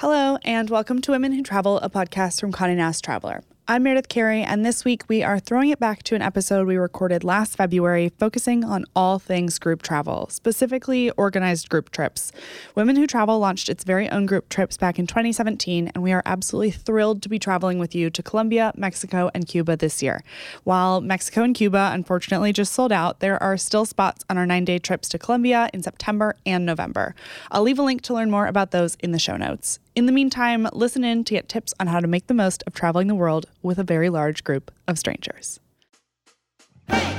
Hello, and welcome to Women Who Travel, a podcast from Condé Nast Traveler. I'm Meredith Carey, and this week we are throwing it back to an episode we recorded last February focusing on all things group travel, specifically organized group trips. Women Who Travel launched its very own group trips back in 2017, and we are absolutely thrilled to be traveling with you to Colombia, Mexico, and Cuba this year. While Mexico and Cuba unfortunately just sold out, there are still spots on our nine day trips to Colombia in September and November. I'll leave a link to learn more about those in the show notes. In the meantime, listen in to get tips on how to make the most of traveling the world with a very large group of strangers. Hey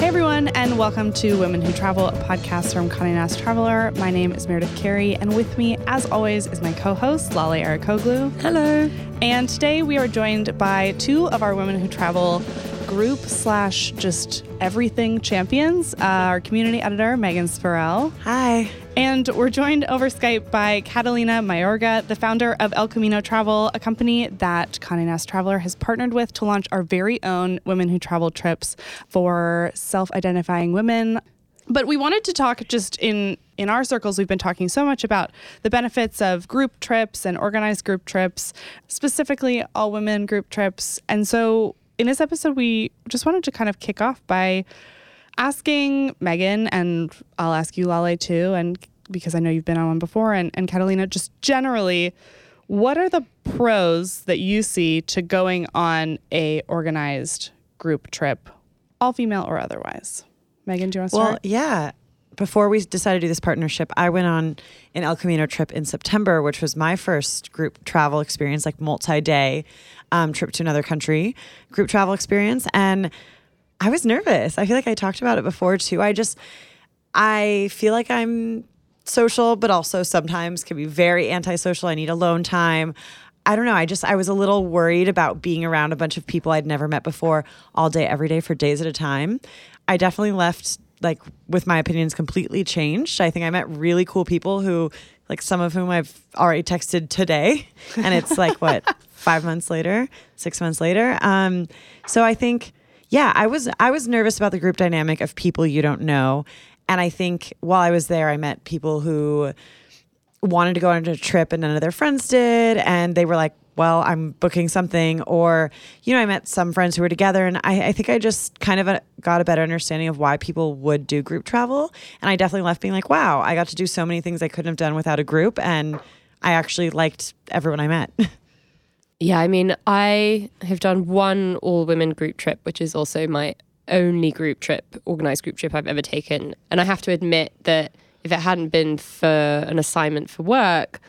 everyone, and welcome to Women Who Travel, a podcast from Condé Nast Traveler. My name is Meredith Carey, and with me, as always, is my co-host Lale Arikoglu. Hello. And today we are joined by two of our Women Who Travel group slash just everything champions, uh, our community editor, Megan Spurrell. Hi. And we're joined over Skype by Catalina Mayorga, the founder of El Camino Travel, a company that Condé Nast Traveler has partnered with to launch our very own Women Who Travel trips for self identifying women. But we wanted to talk just in in our circles we've been talking so much about the benefits of group trips and organized group trips, specifically all women group trips. And so in this episode we just wanted to kind of kick off by asking Megan, and I'll ask you, Lale, too, and because I know you've been on one before, and, and Catalina, just generally, what are the pros that you see to going on a organized group trip, all female or otherwise? Megan, do you want to well, start? Well, yeah. Before we decided to do this partnership, I went on an El Camino trip in September, which was my first group travel experience, like multi day um, trip to another country, group travel experience. And I was nervous. I feel like I talked about it before too. I just, I feel like I'm social, but also sometimes can be very antisocial. I need alone time. I don't know. I just, I was a little worried about being around a bunch of people I'd never met before all day, every day for days at a time. I definitely left like with my opinions completely changed. I think I met really cool people who, like some of whom I've already texted today. And it's like, what, five months later, six months later? Um, so I think, yeah, I was I was nervous about the group dynamic of people you don't know. And I think while I was there, I met people who wanted to go on a trip and none of their friends did. And they were like, well, I'm booking something. Or, you know, I met some friends who were together. And I, I think I just kind of a, uh, got a better understanding of why people would do group travel. And I definitely left being like, wow, I got to do so many things I couldn't have done without a group. And I actually liked everyone I met. Yeah, I mean, I have done one all women group trip, which is also my only group trip, organized group trip I've ever taken. And I have to admit that if it hadn't been for an assignment for work,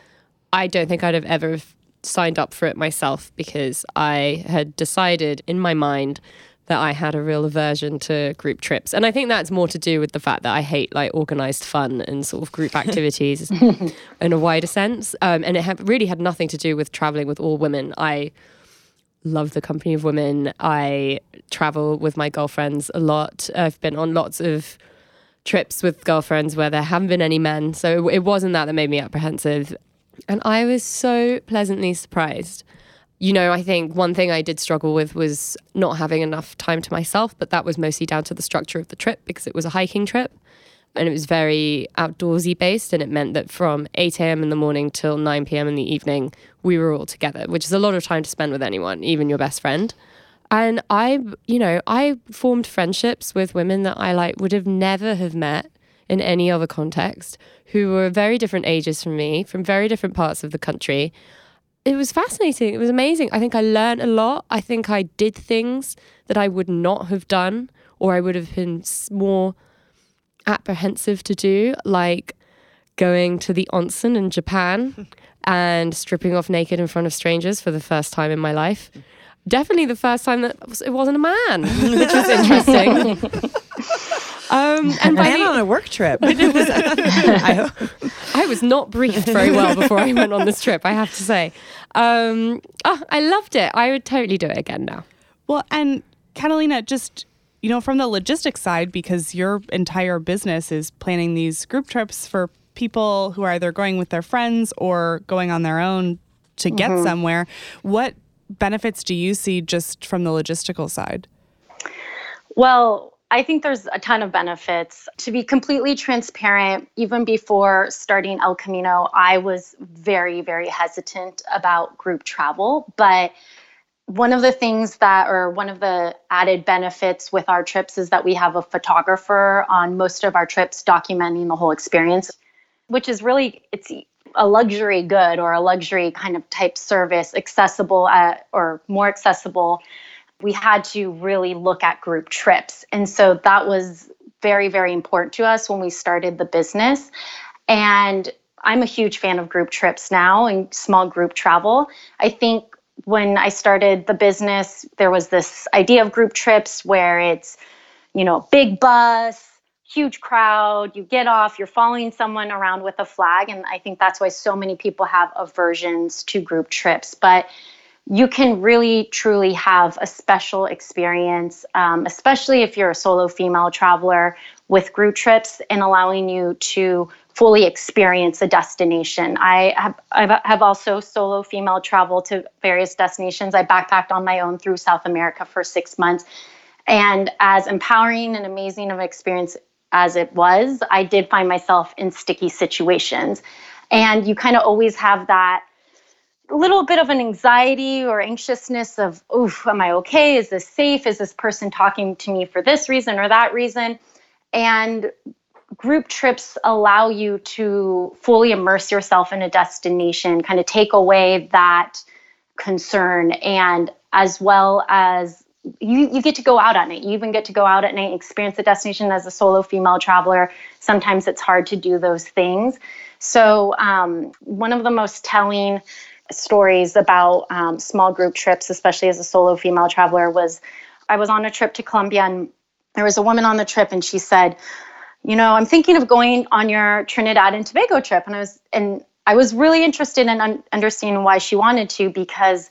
I don't think I'd have ever signed up for it myself because I had decided in my mind that I had a real aversion to group trips. And I think that's more to do with the fact that I hate like organized fun and sort of group activities in a wider sense. Um, and it had, really had nothing to do with traveling with all women. I love the company of women. I travel with my girlfriends a lot. I've been on lots of trips with girlfriends where there haven't been any men. So it wasn't that that made me apprehensive. And I was so pleasantly surprised you know, I think one thing I did struggle with was not having enough time to myself, but that was mostly down to the structure of the trip because it was a hiking trip and it was very outdoorsy based. And it meant that from 8 a.m. in the morning till 9 p.m. in the evening, we were all together, which is a lot of time to spend with anyone, even your best friend. And I, you know, I formed friendships with women that I like would have never have met in any other context who were very different ages from me, from very different parts of the country it was fascinating. It was amazing. I think I learned a lot. I think I did things that I would not have done or I would have been more apprehensive to do, like going to the onsen in Japan and stripping off naked in front of strangers for the first time in my life. Definitely the first time that it wasn't a man, which was interesting. Um, and by the, on a work trip. was, I, I, was not briefed very well before I went on this trip, I have to say. Um, oh, I loved it. I would totally do it again now. Well, and Catalina, just you know, from the logistics side, because your entire business is planning these group trips for people who are either going with their friends or going on their own to get mm-hmm. somewhere. What benefits do you see just from the logistical side? Well, I think there's a ton of benefits. To be completely transparent, even before starting El Camino, I was very, very hesitant about group travel. But one of the things that, or one of the added benefits with our trips is that we have a photographer on most of our trips documenting the whole experience, which is really, it's a luxury good or a luxury kind of type service accessible at, or more accessible we had to really look at group trips. And so that was very, very important to us when we started the business. And I'm a huge fan of group trips now and small group travel. I think when I started the business, there was this idea of group trips where it's, you know, big bus, huge crowd, you get off, you're following someone around with a flag. And I think that's why so many people have aversions to group trips. But you can really truly have a special experience, um, especially if you're a solo female traveler with group trips and allowing you to fully experience a destination. I have, I have also solo female traveled to various destinations. I backpacked on my own through South America for six months. And as empowering and amazing of an experience as it was, I did find myself in sticky situations. And you kind of always have that little bit of an anxiety or anxiousness of, oof, am I okay? Is this safe? Is this person talking to me for this reason or that reason? And group trips allow you to fully immerse yourself in a destination, kind of take away that concern, and as well as you, you get to go out at night. You even get to go out at night experience the destination as a solo female traveler. Sometimes it's hard to do those things. So, um, one of the most telling stories about um, small group trips, especially as a solo female traveler, was I was on a trip to Colombia and there was a woman on the trip and she said, you know, I'm thinking of going on your Trinidad and Tobago trip. And I was, and I was really interested in un- understanding why she wanted to because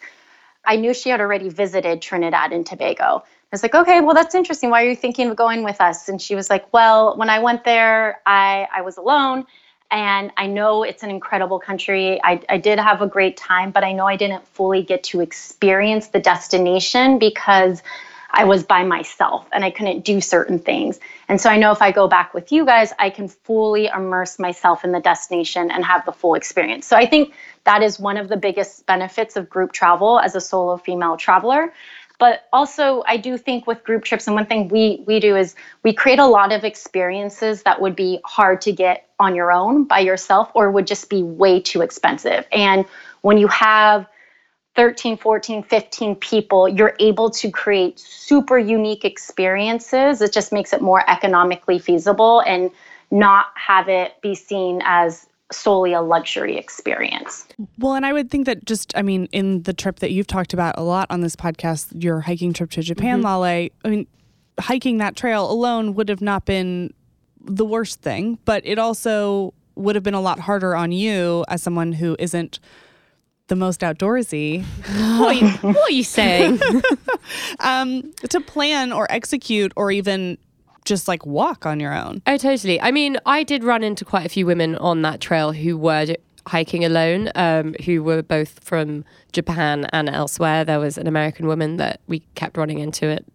I knew she had already visited Trinidad and Tobago. I was like, okay, well, that's interesting. Why are you thinking of going with us? And she was like, well, when I went there, I, I was alone and I know it's an incredible country. I, I did have a great time, but I know I didn't fully get to experience the destination because I was by myself and I couldn't do certain things. And so I know if I go back with you guys, I can fully immerse myself in the destination and have the full experience. So I think that is one of the biggest benefits of group travel as a solo female traveler. But also, I do think with group trips, and one thing we we do is we create a lot of experiences that would be hard to get on your own by yourself, or would just be way too expensive. And when you have 13, 14, 15 people, you're able to create super unique experiences. It just makes it more economically feasible and not have it be seen as solely a luxury experience. Well, and I would think that just, I mean, in the trip that you've talked about a lot on this podcast, your hiking trip to Japan, mm-hmm. Lale, I mean, hiking that trail alone would have not been the worst thing, but it also would have been a lot harder on you as someone who isn't the most outdoorsy. what, are you, what are you saying? um, to plan or execute or even just like walk on your own. Oh, totally. I mean, I did run into quite a few women on that trail who were hiking alone, um, who were both from Japan and elsewhere. There was an American woman that we kept running into it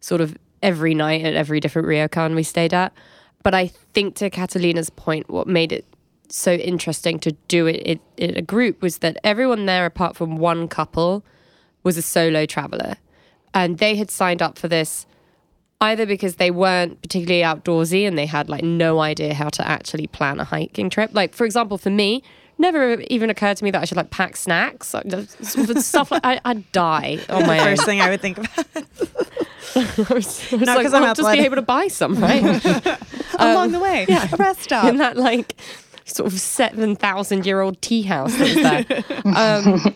sort of every night at every different ryokan we stayed at. But I think to Catalina's point, what made it so interesting to do it in a group was that everyone there, apart from one couple, was a solo traveler. And they had signed up for this either because they weren't particularly outdoorsy and they had like no idea how to actually plan a hiking trip. Like, for example, for me, never even occurred to me that I should like pack snacks, stuff like I, would die on my First thing I would think about. I was, I was like, I'm just be able to buy some, right? Along um, the way, yeah. a rest stop. In that like sort of seven thousand year old tea house there. Um,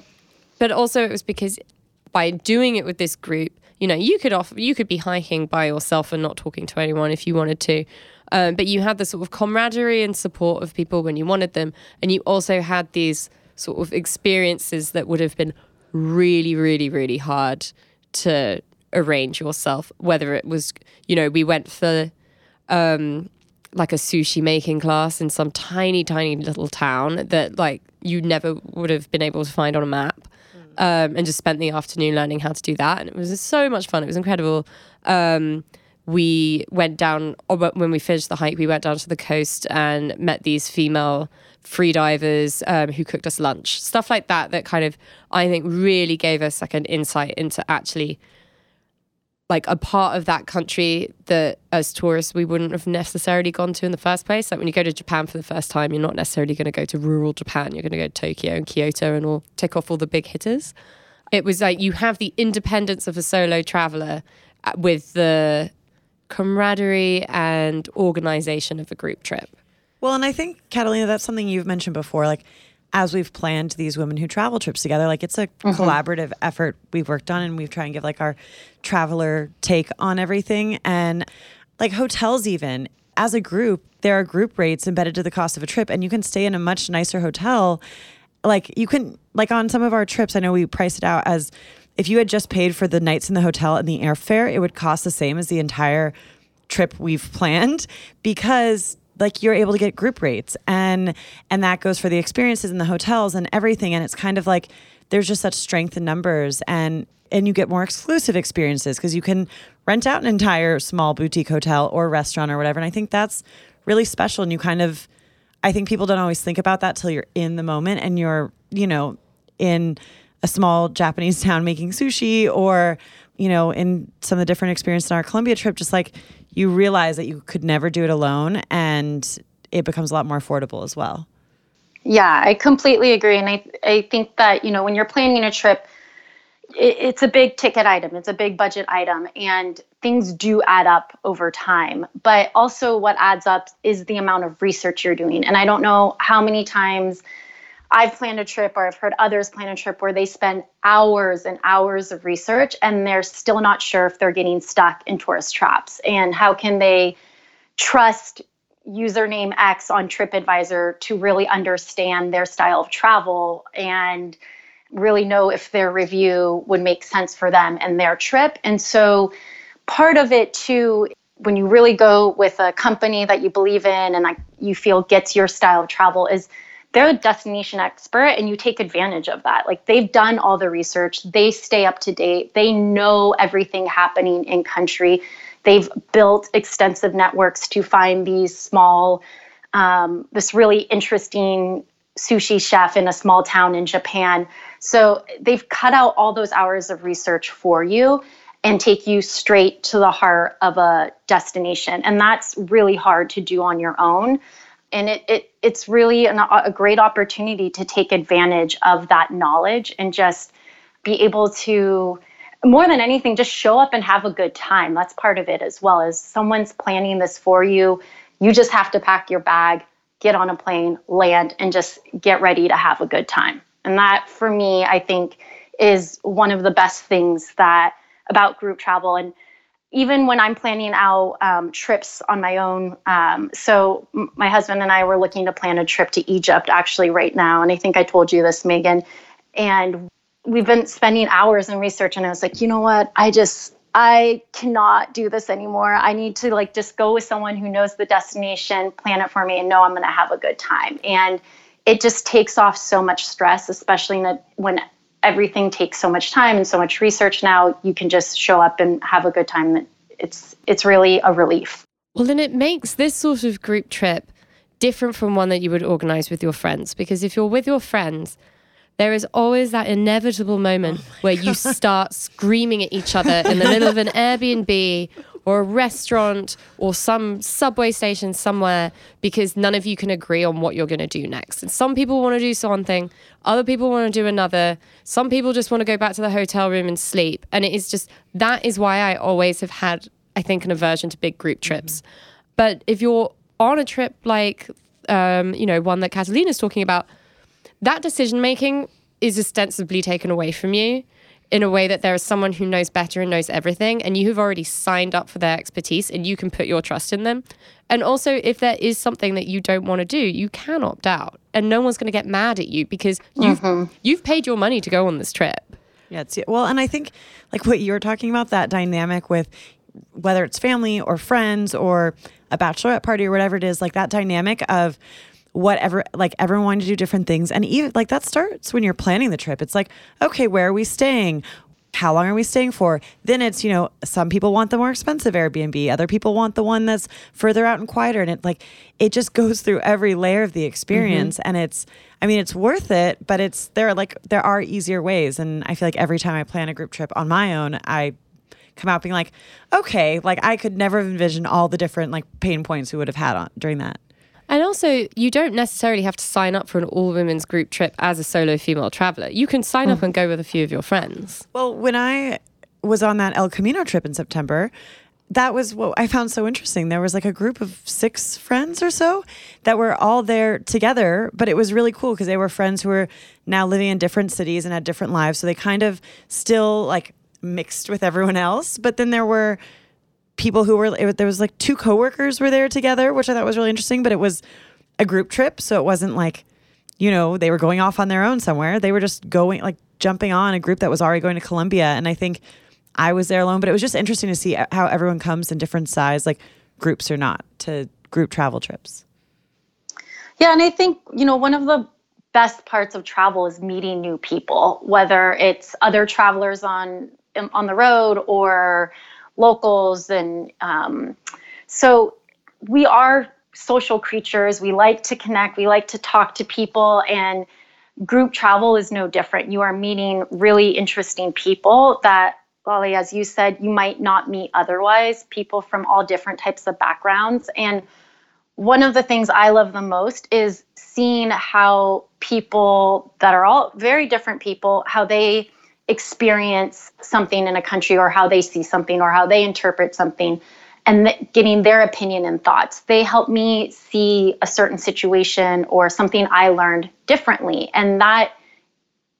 but also, it was because by doing it with this group, you know, you could off you could be hiking by yourself and not talking to anyone if you wanted to. Um, but you had the sort of camaraderie and support of people when you wanted them, and you also had these sort of experiences that would have been really, really, really hard to arrange yourself. Whether it was, you know, we went for um, like a sushi making class in some tiny, tiny little town that like you never would have been able to find on a map um, and just spent the afternoon learning how to do that. And it was so much fun. It was incredible. Um, we went down, when we finished the hike, we went down to the coast and met these female free divers um, who cooked us lunch. Stuff like that, that kind of, I think, really gave us like an insight into actually like a part of that country that as tourists we wouldn't have necessarily gone to in the first place. Like when you go to Japan for the first time, you're not necessarily going to go to rural Japan. You're going to go to Tokyo and Kyoto and all tick off all the big hitters. It was like you have the independence of a solo traveler uh, with the camaraderie and organization of a group trip. Well, and I think Catalina, that's something you've mentioned before. Like as we've planned these women who travel trips together, like it's a mm-hmm. collaborative effort we've worked on, and we've tried and give like our traveler take on everything, and like hotels even as a group, there are group rates embedded to the cost of a trip, and you can stay in a much nicer hotel. Like you can, like on some of our trips, I know we priced it out as if you had just paid for the nights in the hotel and the airfare, it would cost the same as the entire trip we've planned because like you're able to get group rates and and that goes for the experiences in the hotels and everything and it's kind of like there's just such strength in numbers and and you get more exclusive experiences because you can rent out an entire small boutique hotel or restaurant or whatever and I think that's really special and you kind of I think people don't always think about that till you're in the moment and you're you know in a small Japanese town making sushi or you know in some of the different experiences in our Colombia trip just like you realize that you could never do it alone and it becomes a lot more affordable as well. Yeah, I completely agree. And I, I think that, you know, when you're planning a trip, it, it's a big ticket item, it's a big budget item, and things do add up over time. But also, what adds up is the amount of research you're doing. And I don't know how many times I've planned a trip or I've heard others plan a trip where they spend hours and hours of research and they're still not sure if they're getting stuck in tourist traps. And how can they trust username X on TripAdvisor to really understand their style of travel and really know if their review would make sense for them and their trip. And so part of it too when you really go with a company that you believe in and like you feel gets your style of travel is they're a destination expert and you take advantage of that. Like they've done all the research, they stay up to date, they know everything happening in country. They've built extensive networks to find these small, um, this really interesting sushi chef in a small town in Japan. So they've cut out all those hours of research for you and take you straight to the heart of a destination. And that's really hard to do on your own and it, it it's really an, a great opportunity to take advantage of that knowledge and just be able to more than anything just show up and have a good time. That's part of it as well as someone's planning this for you. You just have to pack your bag get on a plane land and just get ready to have a good time. And that for me i think is one of the best things that about group travel. And even when I'm planning out um, trips on my own. Um, so, m- my husband and I were looking to plan a trip to Egypt actually right now. And I think I told you this, Megan. And we've been spending hours in research. And I was like, you know what? I just, I cannot do this anymore. I need to like just go with someone who knows the destination, plan it for me, and know I'm going to have a good time. And it just takes off so much stress, especially a, when everything takes so much time and so much research now you can just show up and have a good time it's it's really a relief well then it makes this sort of group trip different from one that you would organize with your friends because if you're with your friends there is always that inevitable moment oh where God. you start screaming at each other in the middle of an Airbnb or a restaurant or some subway station somewhere because none of you can agree on what you're going to do next. And some people want to do something, other people want to do another. Some people just want to go back to the hotel room and sleep. And it is just that is why I always have had, I think, an aversion to big group trips. Mm-hmm. But if you're on a trip like, um, you know, one that Catalina's talking about, that decision making is ostensibly taken away from you in a way that there is someone who knows better and knows everything, and you have already signed up for their expertise and you can put your trust in them. And also, if there is something that you don't want to do, you can opt out, and no one's going to get mad at you because you've mm-hmm. you've paid your money to go on this trip. Yeah, it's, well, and I think like what you were talking about that dynamic with whether it's family or friends or a bachelorette party or whatever it is, like that dynamic of whatever like everyone wanted to do different things and even like that starts when you're planning the trip it's like okay where are we staying how long are we staying for? Then it's, you know, some people want the more expensive Airbnb, other people want the one that's further out and quieter. And it like, it just goes through every layer of the experience. Mm-hmm. And it's, I mean, it's worth it, but it's, there are like, there are easier ways. And I feel like every time I plan a group trip on my own, I come out being like, okay, like I could never envision all the different like pain points we would have had on during that. And also, you don't necessarily have to sign up for an all women's group trip as a solo female traveler. You can sign up mm. and go with a few of your friends. Well, when I was on that El Camino trip in September, that was what I found so interesting. There was like a group of six friends or so that were all there together, but it was really cool because they were friends who were now living in different cities and had different lives. So they kind of still like mixed with everyone else. But then there were people who were it, there was like two coworkers were there together, which I thought was really interesting. But it was a group trip, so it wasn't like you know they were going off on their own somewhere. They were just going like jumping on a group that was already going to Colombia, and I think I was there alone. But it was just interesting to see how everyone comes in different size, like groups or not, to group travel trips. Yeah, and I think you know one of the best parts of travel is meeting new people, whether it's other travelers on um, on the road or locals and um, so we are social creatures. We like to connect. We like to talk to people and group travel is no different. You are meeting really interesting people that Lale, as you said, you might not meet otherwise, people from all different types of backgrounds. And one of the things I love the most is seeing how people that are all very different people, how they experience something in a country or how they see something or how they interpret something and th- getting their opinion and thoughts. They help me see a certain situation or something I learned differently. And that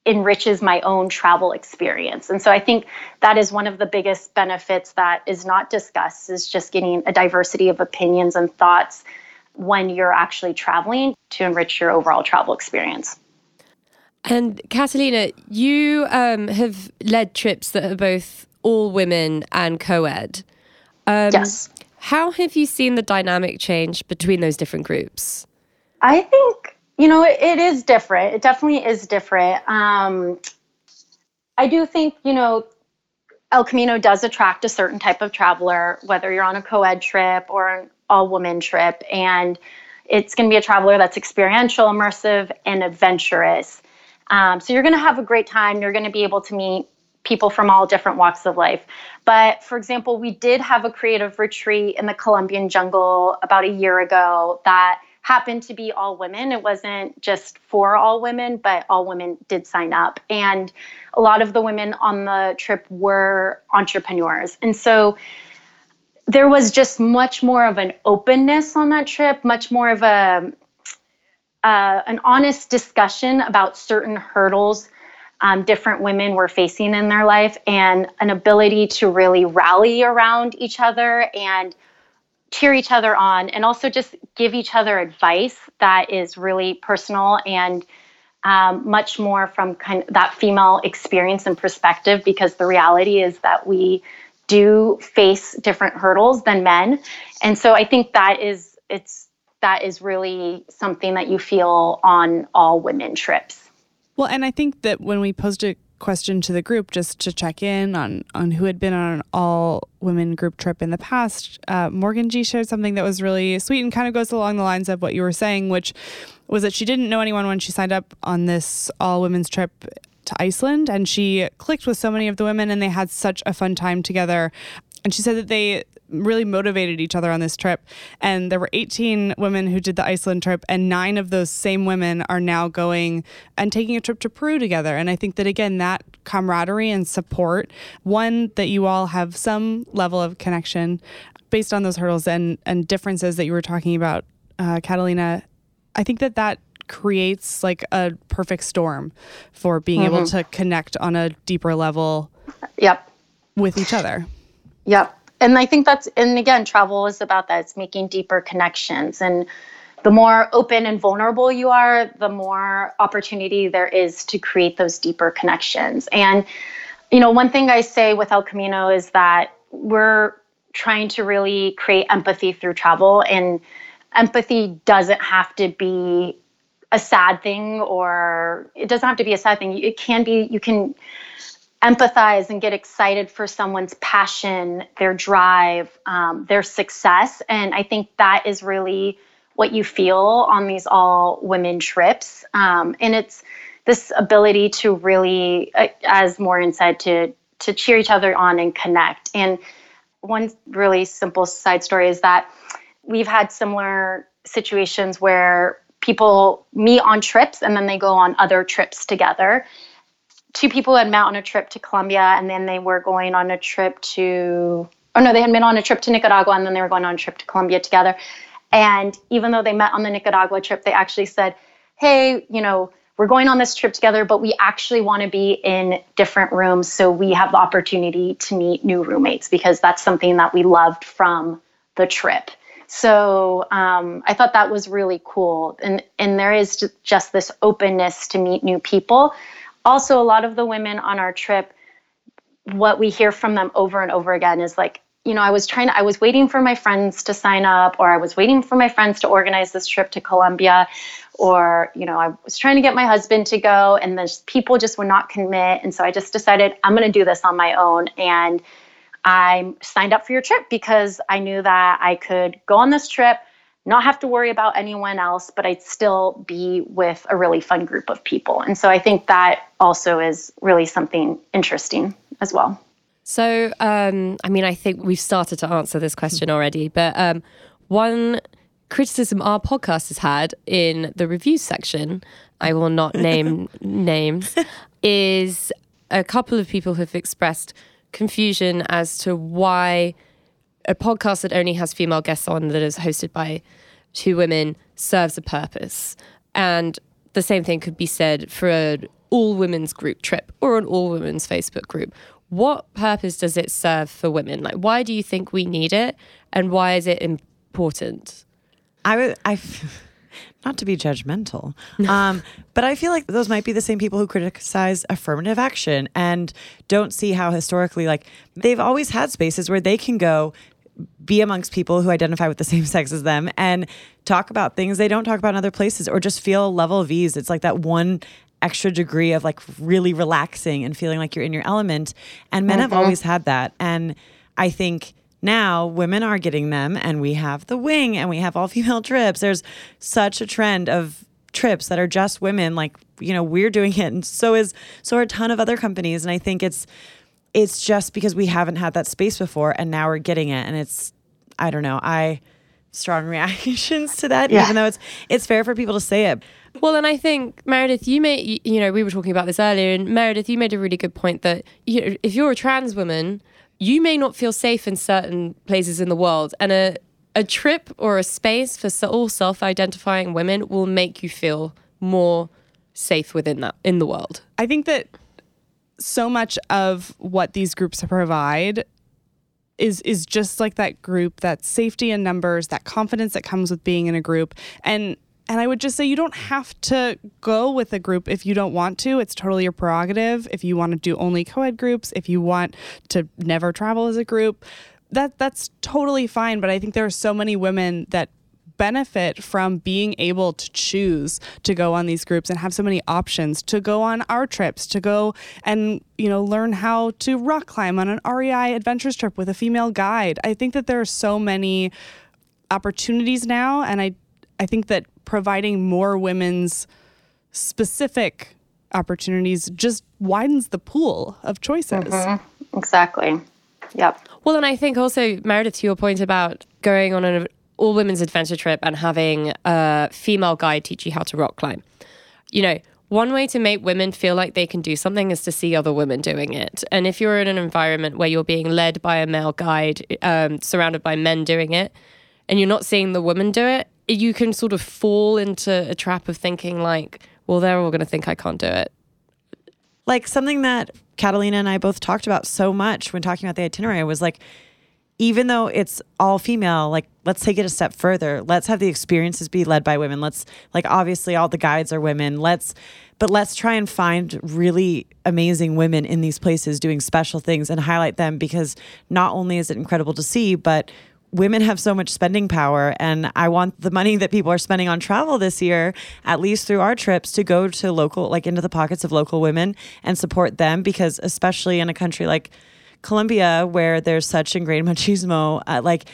enriches my own travel experience. And so I think that is one of the biggest benefits that is not discussed is just getting a diversity of opinions and thoughts when you're actually traveling to enrich your overall travel experience. And Catalina, you um, have led trips that are both all women and co ed. Um, yes. How have you seen the dynamic change between those different groups? I think, you know, it, it is different. It definitely is different. Um, I do think, you know, El Camino does attract a certain type of traveler, whether you're on a co ed trip or an all woman trip. And it's going to be a traveler that's experiential, immersive, and adventurous. Um, so you're going to have a great time. You're going to be able to meet people from all different walks of life. But for example, we did have a creative retreat in the Colombian jungle about a year ago that happened to be all women. It wasn't just for all women, but all women did sign up. And a lot of the women on the trip were entrepreneurs. And so there was just much more of an openness on that trip, much more of a uh, an honest discussion about certain hurdles um, different women were facing in their life and an ability to really rally around each other and cheer each other on and also just give each other advice that is really personal and um, much more from kind of that female experience and perspective because the reality is that we do face different hurdles than men. And so i think that is it's that is really something that you feel on all women trips. Well, and I think that when we posed a question to the group just to check in on on who had been on an all women group trip in the past, uh, Morgan G shared something that was really sweet and kind of goes along the lines of what you were saying, which was that she didn't know anyone when she signed up on this all women's trip to Iceland and she clicked with so many of the women and they had such a fun time together. And she said that they really motivated each other on this trip. And there were 18 women who did the Iceland trip, and nine of those same women are now going and taking a trip to Peru together. And I think that, again, that camaraderie and support, one, that you all have some level of connection based on those hurdles and, and differences that you were talking about, uh, Catalina. I think that that creates like a perfect storm for being mm-hmm. able to connect on a deeper level yep with each other yep and I think that's and again, travel is about that. It's making deeper connections and the more open and vulnerable you are, the more opportunity there is to create those deeper connections. And you know, one thing I say with El Camino is that we're trying to really create empathy through travel and empathy doesn't have to be a sad thing or it doesn't have to be a sad thing. It can be you can empathize and get excited for someone's passion, their drive, um, their success. And I think that is really what you feel on these all women trips. Um, and it's this ability to really, uh, as Maureen said, to to cheer each other on and connect. And one really simple side story is that we've had similar situations where people meet on trips and then they go on other trips together. Two people had met on a trip to Colombia and then they were going on a trip to, oh no, they had been on a trip to Nicaragua and then they were going on a trip to Colombia together. And even though they met on the Nicaragua trip, they actually said, hey, you know, we're going on this trip together, but we actually want to be in different rooms so we have the opportunity to meet new roommates because that's something that we loved from the trip. So um, I thought that was really cool, and and there is just this openness to meet new people. Also, a lot of the women on our trip, what we hear from them over and over again is like, you know, I was trying to, I was waiting for my friends to sign up, or I was waiting for my friends to organize this trip to Colombia, or, you know, I was trying to get my husband to go, and the people just would not commit. And so I just decided I'm going to do this on my own. And I signed up for your trip because I knew that I could go on this trip, not have to worry about anyone else, but I'd still be with a really fun group of people. And so I think that also is really something interesting as well. So, um, I mean, I think we've started to answer this question already, but um, one criticism our podcast has had in the reviews section, I will not name names, is a couple of people have expressed confusion as to why a podcast that only has female guests on that is hosted by two women serves a purpose. And the same thing could be said for an all women's group trip or an all women's Facebook group what purpose does it serve for women? Like, why do you think we need it, and why is it important? I would, I, not to be judgmental, um, but I feel like those might be the same people who criticize affirmative action and don't see how historically, like, they've always had spaces where they can go be amongst people who identify with the same sex as them and talk about things they don't talk about in other places or just feel a level of ease. It's like that one extra degree of like really relaxing and feeling like you're in your element. And men mm-hmm. have always had that. And I think now women are getting them and we have the wing and we have all female trips. There's such a trend of trips that are just women like you know we're doing it and so is so are a ton of other companies and I think it's it's just because we haven't had that space before and now we're getting it and it's I don't know. I strong reactions to that yeah. even though it's it's fair for people to say it. Well, and I think Meredith, you made you know we were talking about this earlier, and Meredith, you made a really good point that you know if you're a trans woman, you may not feel safe in certain places in the world, and a a trip or a space for all self-identifying women will make you feel more safe within that in the world. I think that so much of what these groups provide is is just like that group that safety in numbers that confidence that comes with being in a group and and I would just say you don't have to go with a group if you don't want to. It's totally your prerogative. If you want to do only co-ed groups, if you want to never travel as a group, that that's totally fine. But I think there are so many women that benefit from being able to choose to go on these groups and have so many options to go on our trips to go and you know learn how to rock climb on an REI adventures trip with a female guide. I think that there are so many opportunities now and I I think that providing more women's specific opportunities just widens the pool of choices. Mm-hmm. Exactly. Yep. Well, and I think also, Meredith, to your point about going on an all women's adventure trip and having a female guide teach you how to rock climb. You know, one way to make women feel like they can do something is to see other women doing it. And if you're in an environment where you're being led by a male guide, um, surrounded by men doing it, and you're not seeing the woman do it, you can sort of fall into a trap of thinking like, well, they're all going to think I can't do it. Like something that Catalina and I both talked about so much when talking about the itinerary was like, even though it's all female, like let's take it a step further. Let's have the experiences be led by women. Let's like obviously all the guides are women. Let's but let's try and find really amazing women in these places doing special things and highlight them because not only is it incredible to see, but women have so much spending power and I want the money that people are spending on travel this year, at least through our trips, to go to local like into the pockets of local women and support them because especially in a country like Colombia where there's such ingrained machismo, uh, like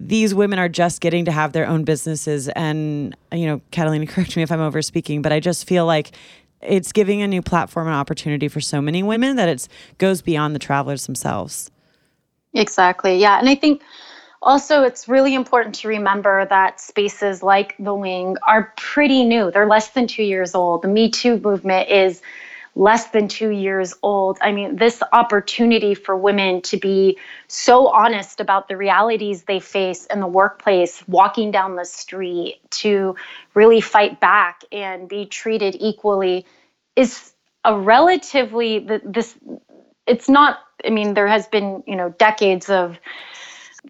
these women are just getting to have their own businesses. And you know catalina correct me if i'm over speaking but i just feel like it's giving a new platform and opportunity for so many women that it goes beyond the travelers themselves. Exactly. Yeah. And i think also it's really important to remember that spaces like the wing are pretty new. They're less than two years old. The me too movement is less than two years old. I mean, this opportunity for women to be so honest about the realities they face in the workplace, walking down the street, to really fight back and be treated equally is a relatively, this, it's not, I mean, there has been, you know, decades of,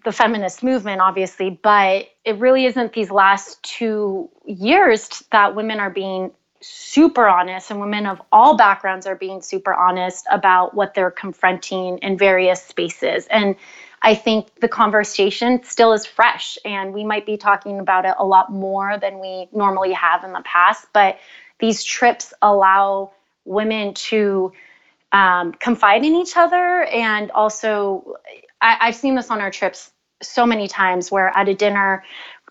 the feminist movement, obviously, but it really isn't these last two years that women are being super honest and women of all backgrounds are being super honest about what they're confronting in various spaces. And i think the conversation still is fresh and we might be talking about it a lot more than we normally have in the past but these trips allow women to um, confide in each other. And also I, i've seen this on our trips so many times where at a dinner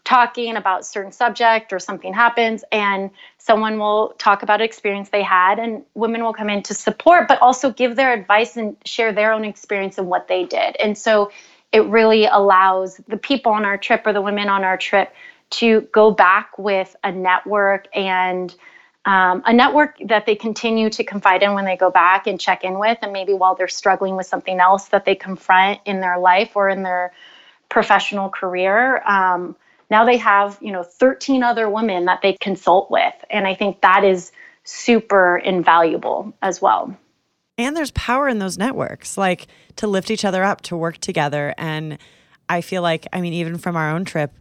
talking about certain subject or something happens and someone will talk about experience they had and women will come in to support but also give their advice and share their own experience and what they did. And so it really allows the people on our trip or the women on our trip to go back with a network and um, a network that they continue to confide in when they go back and check in with and maybe while they're struggling with something else that they confront in their life or in their professional career. Um, now they have, you know, 13 other women that they consult with. And I think that is super invaluable as well. And there's power in those networks, like to lift each other up, to work together. And I feel like, I mean, even from our own trip,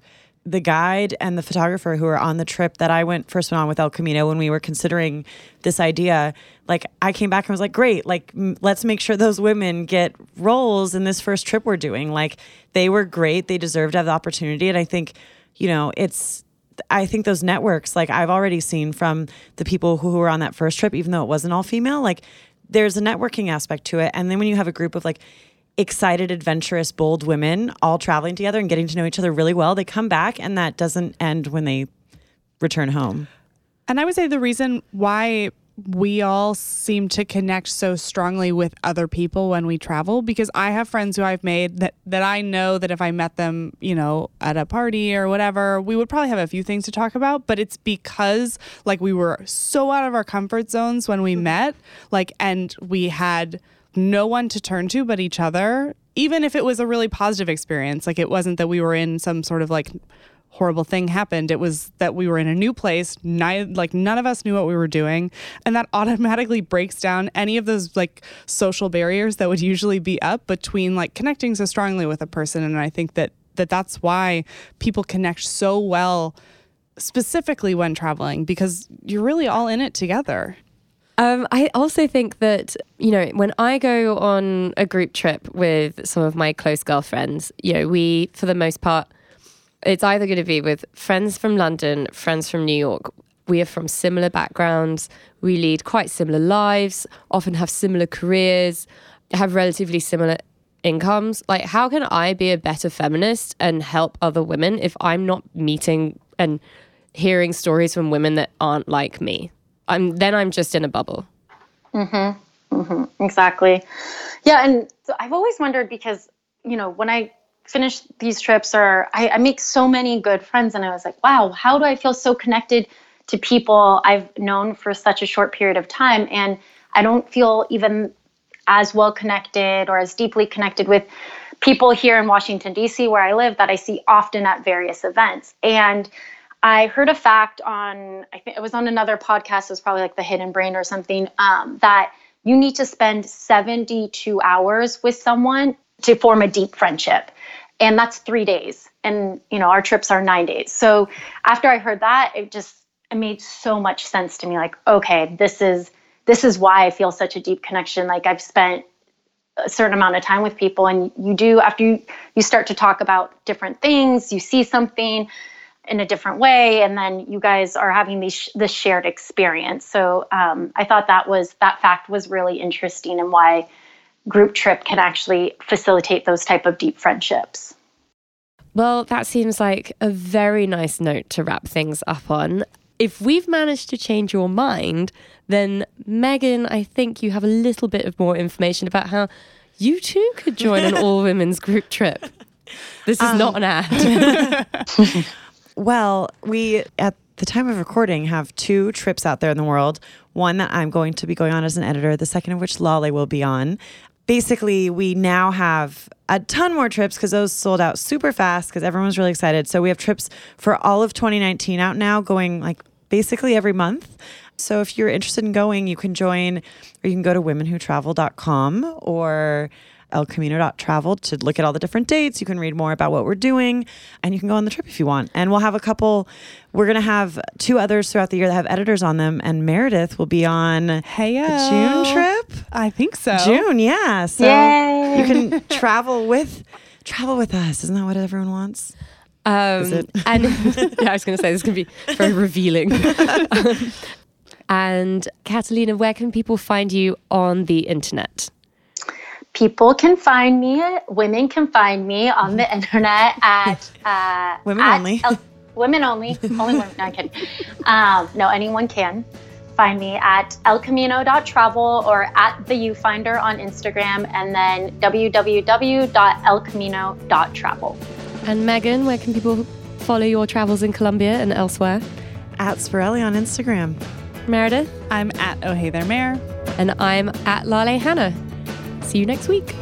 the guide and the photographer who were on the trip that I went first went on with El Camino when we were considering this idea, like I came back and was like, great, like m- let's make sure those women get roles in this first trip we're doing. Like they were great, they deserved to have the opportunity, and I think you know, it's I think those networks, like I've already seen from the people who were on that first trip, even though it wasn't all female, like there's a networking aspect to it. And then when you have a group of like excited, adventurous, bold women all traveling together and getting to know each other really well, they come back and that doesn't end when they return home. And I would say the reason why we all seem to connect so strongly with other people when we travel because I have friends who I've made that that I know that if I met them, you know, at a party or whatever, we would probably have a few things to talk about, but it's because like we were so out of our comfort zones when we mm-hmm. met, like and we had no one to turn to but each other even if it was a really positive experience like it wasn't that we were in some sort of like horrible thing happened. It was that we were in a new place, neither, like none of us knew what we were doing, and that automatically breaks down any of those like social barriers that would usually be up between like connecting so strongly with a person. And I think that that that's why people connect so well specifically when traveling because you're really all in it together. Um, I also think that, you know, when I go on a group trip with some of my close girlfriends, you know, we, for the most part, it's either going to be with friends from London, friends from New York. We are from similar backgrounds. We lead quite similar lives, often have similar careers, have relatively similar incomes. Like, how can I be a better feminist and help other women if I'm not meeting and hearing stories from women that aren't like me? I'm then I'm just in a bubble. Mm-hmm. Mm-hmm. Exactly. Yeah, and I've always wondered because you know when I finish these trips or I, I make so many good friends and i was like wow how do i feel so connected to people i've known for such a short period of time? And i don't feel even as well connected or as deeply connected with people here in washington d.c where i live that i see often at various events. And i heard a fact on i think it was on another podcast it was probably like the hidden brain or something um, that you need to spend 72 hours with someone to form a deep friendship and that's three days. And you know our trips are nine days. So after i heard that it just it made so much sense to me like okay this is this is why i feel such a deep connection. Like i've spent a certain amount of time with people and you do after you you start to talk about different things you see something in a different way and then you guys are having these this shared experience. So um, i thought that was that fact was really interesting and why group trip can actually facilitate those type of deep friendships well that seems like a very nice note to wrap things up on if we've managed to change your mind then megan i think you have a little bit of more information about how you too could join an all women's group trip this is um, not an ad Well, we at the time of recording have two trips out there in the world. One that I'm going to be going on as an editor, the second of which Lale will be on. Basically, we now have a ton more trips because those sold out super fast because everyone was really excited. So we have trips for all of 2019 out now, going like basically every month. So if you're interested in going, you can join, or you can go to womenwhotravel.com or elcamino.travel to look at all the different dates. You can read more about what we're doing and you can go on the trip if you want. And we'll have a couple, we're going to have two others throughout the year that have editors on them. And Meredith will be on hey the June trip. I think so. June, yeah. So Yay. you can travel with travel with us. Isn't that what everyone wants? Um, and yeah, I was going to say this is going to be very revealing. um, and Catalina, where can people find you on the internet? People can find me, women can find me on the internet at uh, women at only. El- women only. only women. No, I'm kidding. Um, no, anyone can find me at elcamino.travel or at the Ufinder on Instagram, and then www.elcamino.travel. And Megan, where can people follow your travels in Colombia and elsewhere? At Spirelli on Instagram. Meredith? I'm at Oh Hey There Mayor. And I'm at Lale Hannah. See you next week.